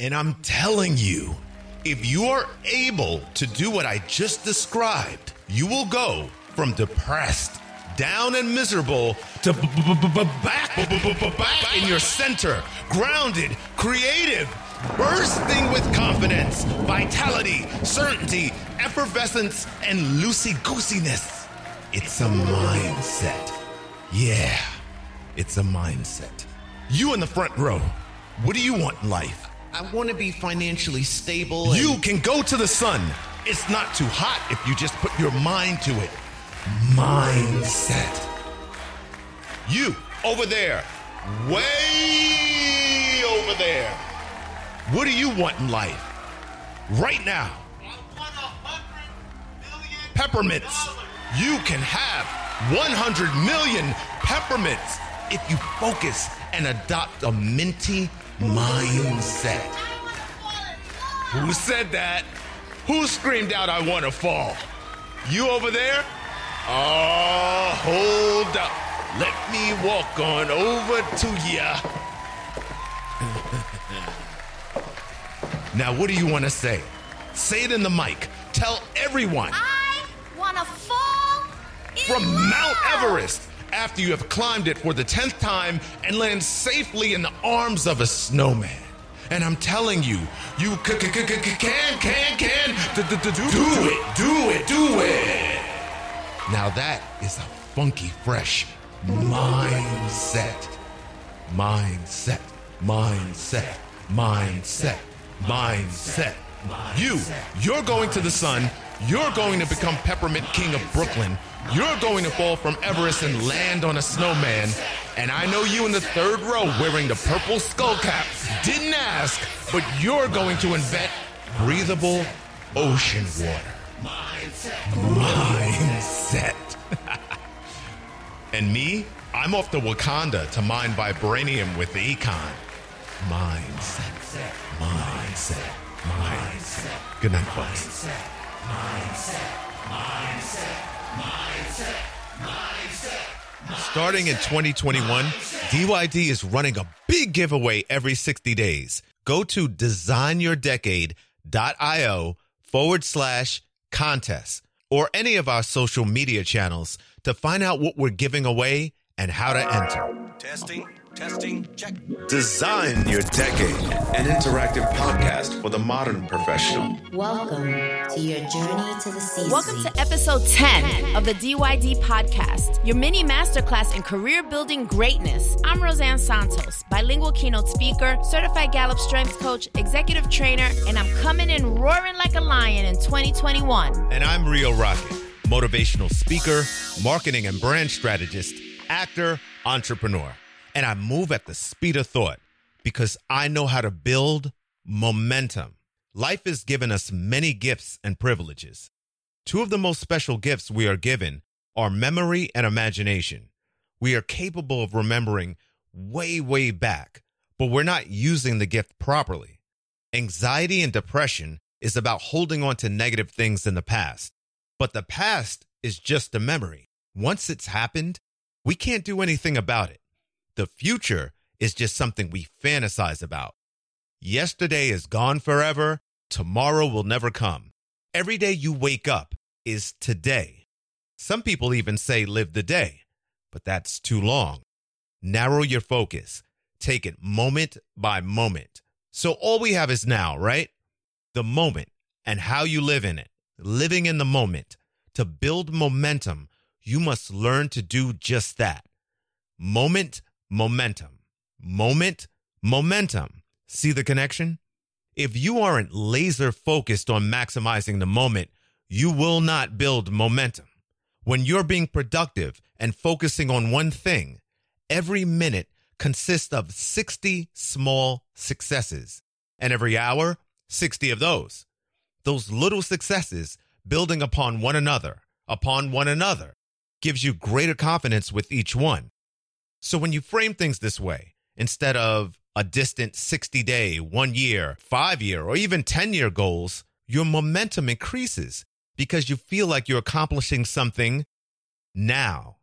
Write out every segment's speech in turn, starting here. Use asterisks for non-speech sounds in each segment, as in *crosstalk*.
And I'm telling you, if you are able to do what I just described, you will go from depressed, down and miserable to back in your center, grounded, creative, bursting with confidence, vitality, certainty, effervescence, and loosey goosiness. It's a mindset. Yeah, it's a mindset. You in the front row, what do you want in life? I want to be financially stable. You can go to the sun. It's not too hot if you just put your mind to it. Mindset. You over there, way over there. What do you want in life? Right now. Peppermints. You can have 100 million peppermints if you focus and adopt a minty mindset. Who said that? Who screamed out, I want to fall? You over there? Oh, hold up. Let me walk on over to ya. *laughs* now, what do you want to say? Say it in the mic. Tell everyone I want to fall in from love. Mount Everest after you have climbed it for the 10th time and land safely in the arms of a snowman. And I'm telling you, you c- c- c- c- can, can, can d- d- d- do it, do it, do it. Now that is a funky, fresh mindset. Mindset, mindset, mindset, mindset. You, you're going to the sun. You're going to become Peppermint King of Brooklyn. You're going to fall from Everest and land on a snowman. And I know you in the third row wearing the purple skull cap didn't ask, but you're going to invent breathable ocean water. Mindset. Mindset. *laughs* And me, I'm off to Wakanda to mine vibranium with the econ. Mindset. Mindset. Mindset. Good night, folks. Starting in 2021, DYD is running a big giveaway every 60 days. Go to designyourdecade.io forward slash contest or any of our social media channels to find out what we're giving away and how to enter. Testing, testing, check. Design Your Decade, an interactive podcast for the modern professional. Welcome to your journey to the C Welcome to episode 10 of the DYD podcast, your mini masterclass in career building greatness. I'm Roseanne Santos, bilingual keynote speaker, certified Gallup strength coach, executive trainer, and I'm coming in roaring like a lion in 2021. And I'm Rio Rocket, motivational speaker, marketing and brand strategist, actor, entrepreneur. And I move at the speed of thought because I know how to build momentum. Life has given us many gifts and privileges. Two of the most special gifts we are given are memory and imagination. We are capable of remembering way, way back, but we're not using the gift properly. Anxiety and depression is about holding on to negative things in the past. But the past is just a memory. Once it's happened, we can't do anything about it. The future is just something we fantasize about. Yesterday is gone forever. Tomorrow will never come. Every day you wake up is today. Some people even say live the day, but that's too long. Narrow your focus. Take it moment by moment. So all we have is now, right? The moment and how you live in it. Living in the moment. To build momentum, you must learn to do just that. Moment, momentum. Moment, momentum. See the connection? If you aren't laser focused on maximizing the moment, you will not build momentum. When you're being productive and focusing on one thing, every minute consists of 60 small successes, and every hour, 60 of those. Those little successes building upon one another, upon one another, gives you greater confidence with each one. So when you frame things this way, instead of a distant 60 day, one year, five year, or even 10 year goals, your momentum increases because you feel like you're accomplishing something now,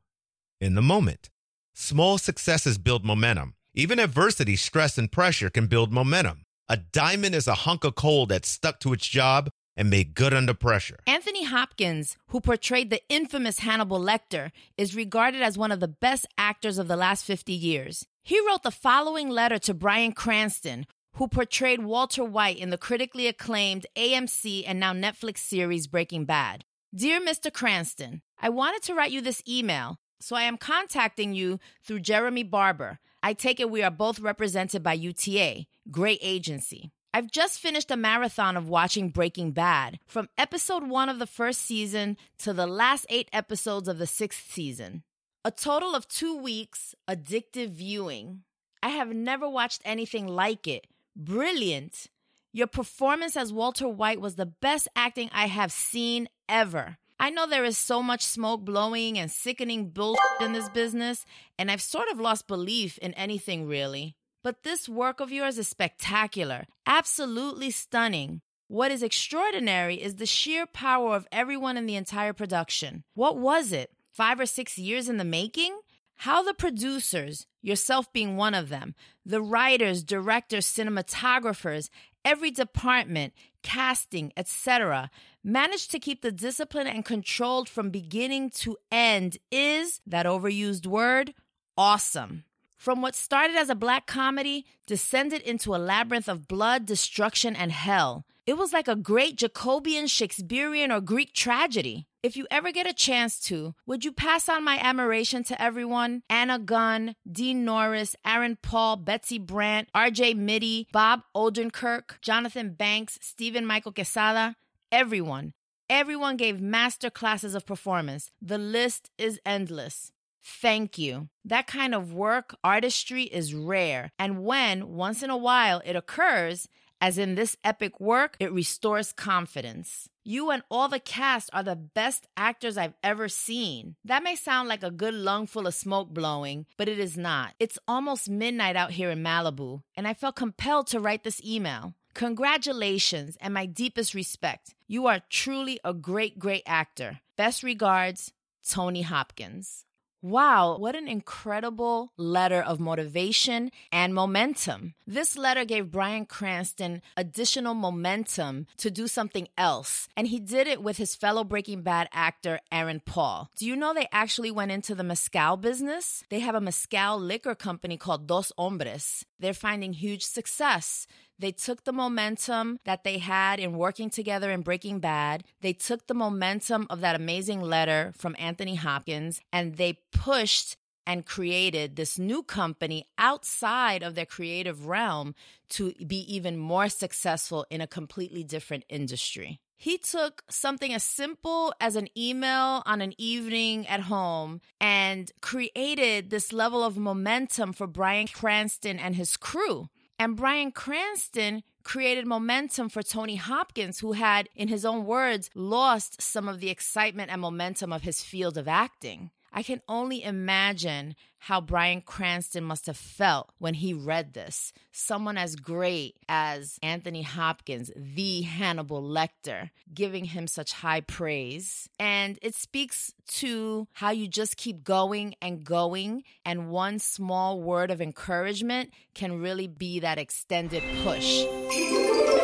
in the moment. Small successes build momentum. Even adversity, stress, and pressure can build momentum. A diamond is a hunk of coal that stuck to its job and made good under pressure. Anthony Hopkins, who portrayed the infamous Hannibal Lecter, is regarded as one of the best actors of the last 50 years. He wrote the following letter to Bryan Cranston, who portrayed Walter White in the critically acclaimed AMC and now Netflix series Breaking Bad. Dear Mr. Cranston, I wanted to write you this email, so I am contacting you through Jeremy Barber. I take it we are both represented by UTA, great agency. I've just finished a marathon of watching Breaking Bad, from episode one of the first season to the last eight episodes of the sixth season. A total of two weeks, addictive viewing. I have never watched anything like it. Brilliant. Your performance as Walter White was the best acting I have seen ever. I know there is so much smoke blowing and sickening bullshit in this business, and I've sort of lost belief in anything really. But this work of yours is spectacular, absolutely stunning. What is extraordinary is the sheer power of everyone in the entire production. What was it? Five or six years in the making? How the producers, yourself being one of them, the writers, directors, cinematographers, every department, casting, etc., managed to keep the discipline and controlled from beginning to end is that overused word awesome. From what started as a black comedy descended into a labyrinth of blood, destruction, and hell. It was like a great Jacobean, Shakespearean, or Greek tragedy. If you ever get a chance to, would you pass on my admiration to everyone? Anna Gunn, Dean Norris, Aaron Paul, Betsy Brandt, RJ Mitte, Bob Odenkirk, Jonathan Banks, Steven Michael Quezada, everyone. Everyone gave master classes of performance. The list is endless. Thank you. That kind of work, artistry is rare. And when, once in a while, it occurs, as in this epic work, it restores confidence. You and all the cast are the best actors I've ever seen. That may sound like a good lungful of smoke blowing, but it is not. It's almost midnight out here in Malibu, and I felt compelled to write this email. Congratulations and my deepest respect. You are truly a great, great actor. Best regards, Tony Hopkins. Wow, what an incredible letter of motivation and momentum. This letter gave Bryan Cranston additional momentum to do something else, and he did it with his fellow Breaking Bad actor Aaron Paul. Do you know they actually went into the mezcal business? They have a mezcal liquor company called Dos Hombres. They're finding huge success. They took the momentum that they had in working together in Breaking Bad. They took the momentum of that amazing letter from Anthony Hopkins and they pushed and created this new company outside of their creative realm to be even more successful in a completely different industry. He took something as simple as an email on an evening at home and created this level of momentum for Bryan Cranston and his crew. And Bryan Cranston created momentum for Tony Hopkins, who had, in his own words, lost some of the excitement and momentum of his field of acting. I can only imagine how Bryan Cranston must have felt when he read this. Someone as great as Anthony Hopkins, the Hannibal Lecter, giving him such high praise. And it speaks to how you just keep going and going, and one small word of encouragement can really be that extended push.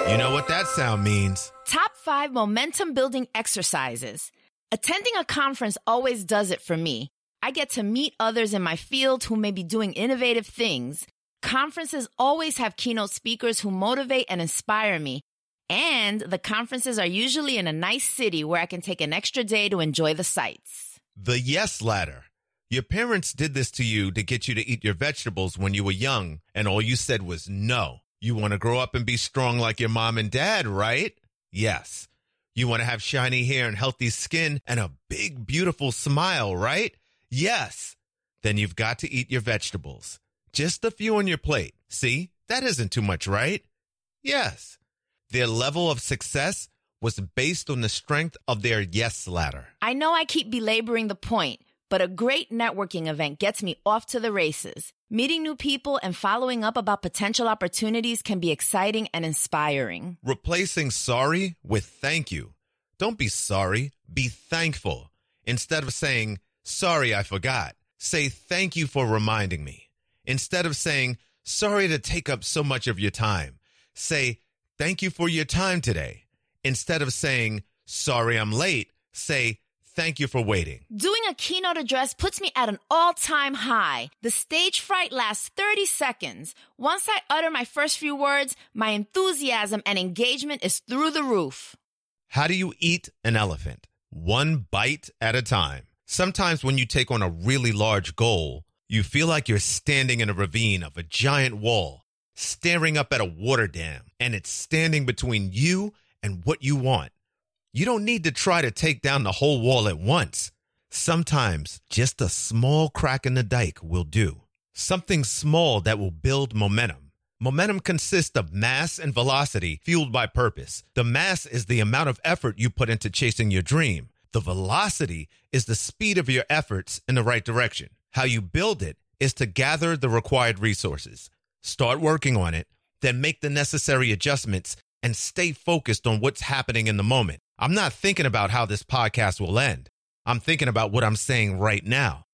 You know what that sound means. Top five momentum building exercises. Attending a conference always does it for me. I get to meet others in my field who may be doing innovative things. Conferences always have keynote speakers who motivate and inspire me. And the conferences are usually in a nice city where I can take an extra day to enjoy the sights. The yes ladder. Your parents did this to you to get you to eat your vegetables when you were young, and all you said was no. You want to grow up and be strong like your mom and dad, right? Yes. You want to have shiny hair and healthy skin and a big, beautiful smile, right? Yes. Then you've got to eat your vegetables. Just a few on your plate. See, that isn't too much, right? Yes. Their level of success was based on the strength of their yes ladder. I know I keep belaboring the point, but a great networking event gets me off to the races. Meeting new people and following up about potential opportunities can be exciting and inspiring. Replacing sorry with thank you. Don't be sorry, be thankful. Instead of saying, sorry, I forgot, say thank you for reminding me. Instead of saying, sorry to take up so much of your time, say, Thank you for your time today. Instead of saying, Sorry I'm late, say, Thank you for waiting. Doing a keynote address puts me at an all time high. The stage fright lasts 30 seconds. Once I utter my first few words, my enthusiasm and engagement is through the roof. How do you eat an elephant? One bite at a time. Sometimes when you take on a really large goal, you feel like you're standing in a ravine of a giant wall, staring up at a water dam, and it's standing between you and what you want. You don't need to try to take down the whole wall at once. Sometimes just a small crack in the dike will do. Something small that will build momentum. Momentum consists of mass and velocity fueled by purpose. The mass is the amount of effort you put into chasing your dream. The velocity is the speed of your efforts in the right direction. How you build it is to gather the required resources, start working on it, then make the necessary adjustments and stay focused on what's happening in the moment. I'm not thinking about how this podcast will end. I'm thinking about what I'm saying right now.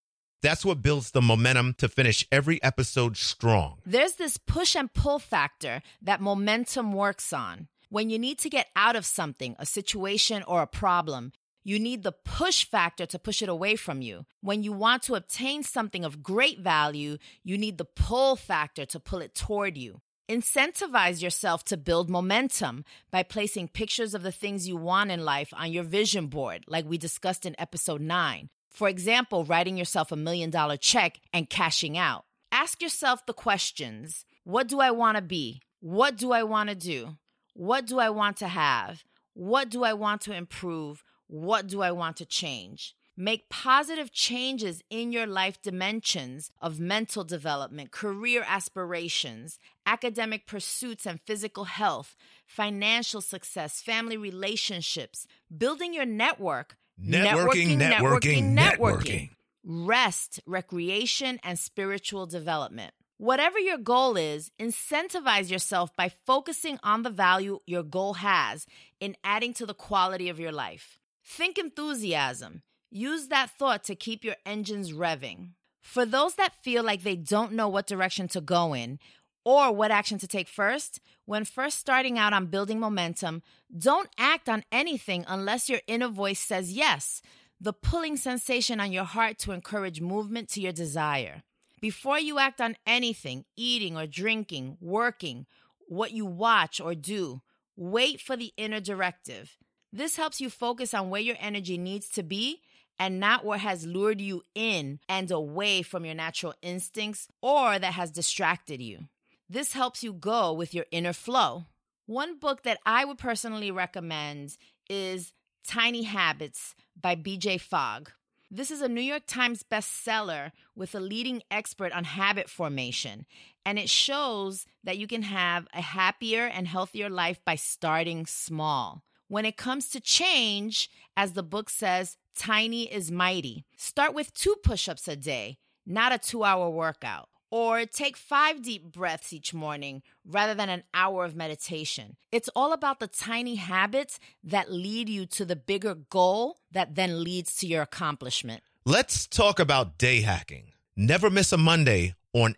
That's what builds the momentum to finish every episode strong. There's this push and pull factor that momentum works on. When you need to get out of something, a situation, or a problem, you need the push factor to push it away from you. When you want to obtain something of great value, you need the pull factor to pull it toward you. Incentivize yourself to build momentum by placing pictures of the things you want in life on your vision board, like we discussed in episode 9. For example, writing yourself a million dollar check and cashing out. Ask yourself the questions What do I want to be? What do I want to do? What do I want to have? What do I want to improve? What do I want to change? Make positive changes in your life dimensions of mental development, career aspirations, academic pursuits and physical health, financial success, family relationships, building your network, Networking, networking, networking. rest, recreation, and spiritual development. Whatever your goal is, incentivize yourself by focusing on the value your goal has in adding to the quality of your life. Think enthusiasm. Use that thought to keep your engines revving. For those that feel like they don't know what direction to go in or what action to take first, when first starting out on building momentum, don't act on anything unless your inner voice says yes, the pulling sensation on your heart to encourage movement to your desire. Before you act on anything, eating or drinking, working, what you watch or do, wait for the inner directive. This helps you focus on where your energy needs to be and not what has lured you in and away from your natural instincts or that has distracted you. This helps you go with your inner flow. One book that I would personally recommend is Tiny Habits by BJ Fogg. This is a New York Times bestseller with a leading expert on habit formation, and it shows that you can have a happier and healthier life by starting small. When it comes to change, as the book says, tiny is mighty. Start with two push ups a day, not a two hour workout. Or take five deep breaths each morning rather than an hour of meditation. It's all about the tiny habits that lead you to the bigger goal that then leads to your accomplishment. Let's talk about day hacking. Never miss a Monday on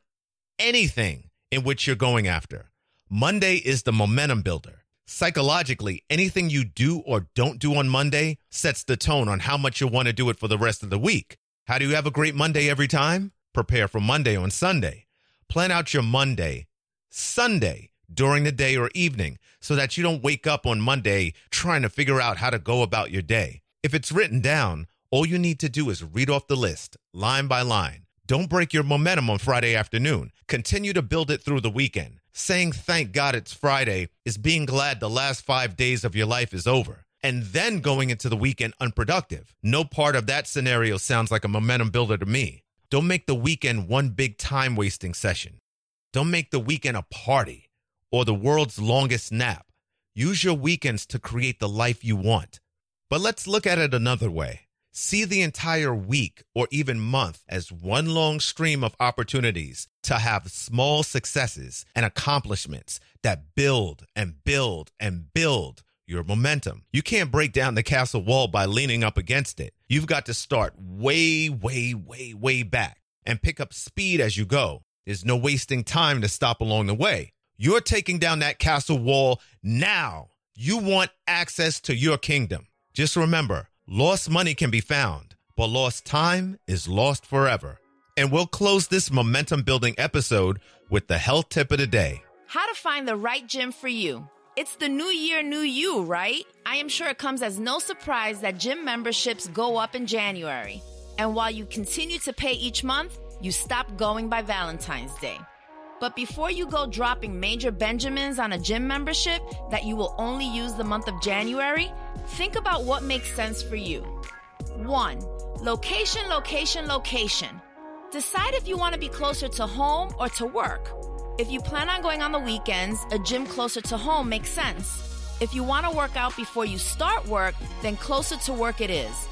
anything in which you're going after. Monday is the momentum builder. Psychologically, anything you do or don't do on Monday sets the tone on how much you'll want to do it for the rest of the week. How do you have a great Monday every time? Prepare for Monday on Sunday. Plan out your Monday, Sunday during the day or evening so that you don't wake up on Monday trying to figure out how to go about your day. If it's written down, all you need to do is read off the list line by line. Don't break your momentum on Friday afternoon. Continue to build it through the weekend. Saying thank God it's Friday is being glad the last five days of your life is over. And then going into the weekend unproductive. No part of that scenario sounds like a momentum builder to me. Don't make the weekend one big time wasting session. Don't make the weekend a party or the world's longest nap. Use your weekends to create the life you want. But let's look at it another way. See the entire week or even month as one long stream of opportunities to have small successes and accomplishments that build and build and build your momentum. You can't break down the castle wall by leaning up against it. You've got to start way, way, way, way back and pick up speed as you go. There's no wasting time to stop along the way. You're taking down that castle wall now. You want access to your kingdom. Just remember, lost money can be found, but lost time is lost forever. And we'll close this momentum building episode with the health tip of the day. How to find the right gym for you. It's the new year, new you, right? I am sure it comes as no surprise that gym memberships go up in January. And while you continue to pay each month, you stop going by Valentine's Day. But before you go dropping major Benjamins on a gym membership that you will only use the month of January, think about what makes sense for you. 1. Location, location, location. Decide if you want to be closer to home or to work. If you plan on going on the weekends, a gym closer to home makes sense. If you want to work out before you start work, then closer to work it is.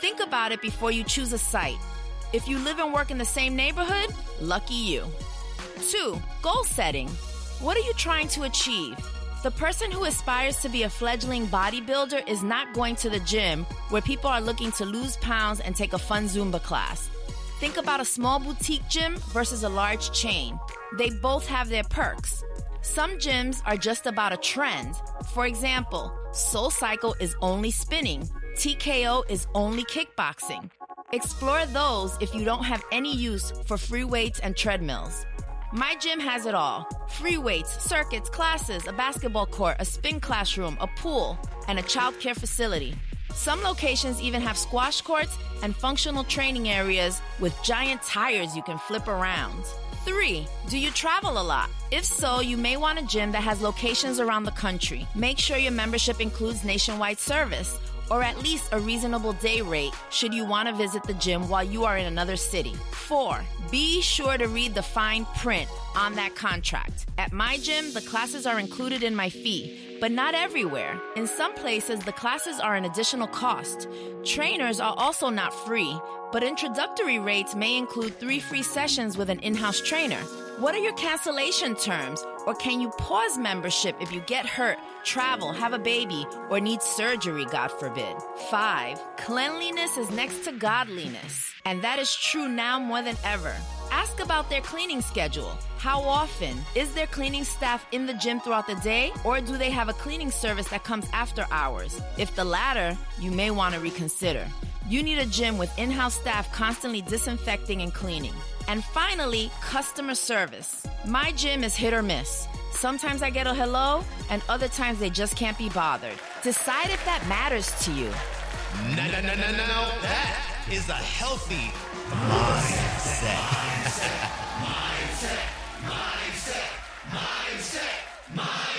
Think about it before you choose a site. If you live and work in the same neighborhood, lucky you. 2. Goal setting. What are you trying to achieve? The person who aspires to be a fledgling bodybuilder is not going to the gym where people are looking to lose pounds and take a fun Zumba class. Think about a small boutique gym versus a large chain. They both have their perks. Some gyms are just about a trend. For example, Soul Cycle is only spinning, TKO is only kickboxing. Explore those if you don't have any use for free weights and treadmills. My gym has it all free weights, circuits, classes, a basketball court, a spin classroom, a pool, and a childcare facility. Some locations even have squash courts and functional training areas with giant tires you can flip around. 3. Do you travel a lot? If so, you may want a gym that has locations around the country. Make sure your membership includes nationwide service or at least a reasonable day rate should you want to visit the gym while you are in another city. 4. Be sure to read the fine print on that contract. At my gym, the classes are included in my fee, but not everywhere. In some places, the classes are an additional cost. Trainers are also not free, but introductory rates may include three free sessions with an in house trainer. What are your cancellation terms? Or can you pause membership if you get hurt, travel, have a baby, or need surgery, God forbid? Five, cleanliness is next to godliness. And that is true now more than ever. Ask about their cleaning schedule. How often? Is their cleaning staff in the gym throughout the day, or do they have a cleaning service that comes after hours? If the latter, you may want to reconsider. You need a gym with in house staff constantly disinfecting and cleaning. And finally, customer service. My gym is hit or miss. Sometimes I get a hello, and other times they just can't be bothered. Decide if that matters to you. No, no, no, no, no. That is a healthy mindset. mindset, mindset, mindset, mindset.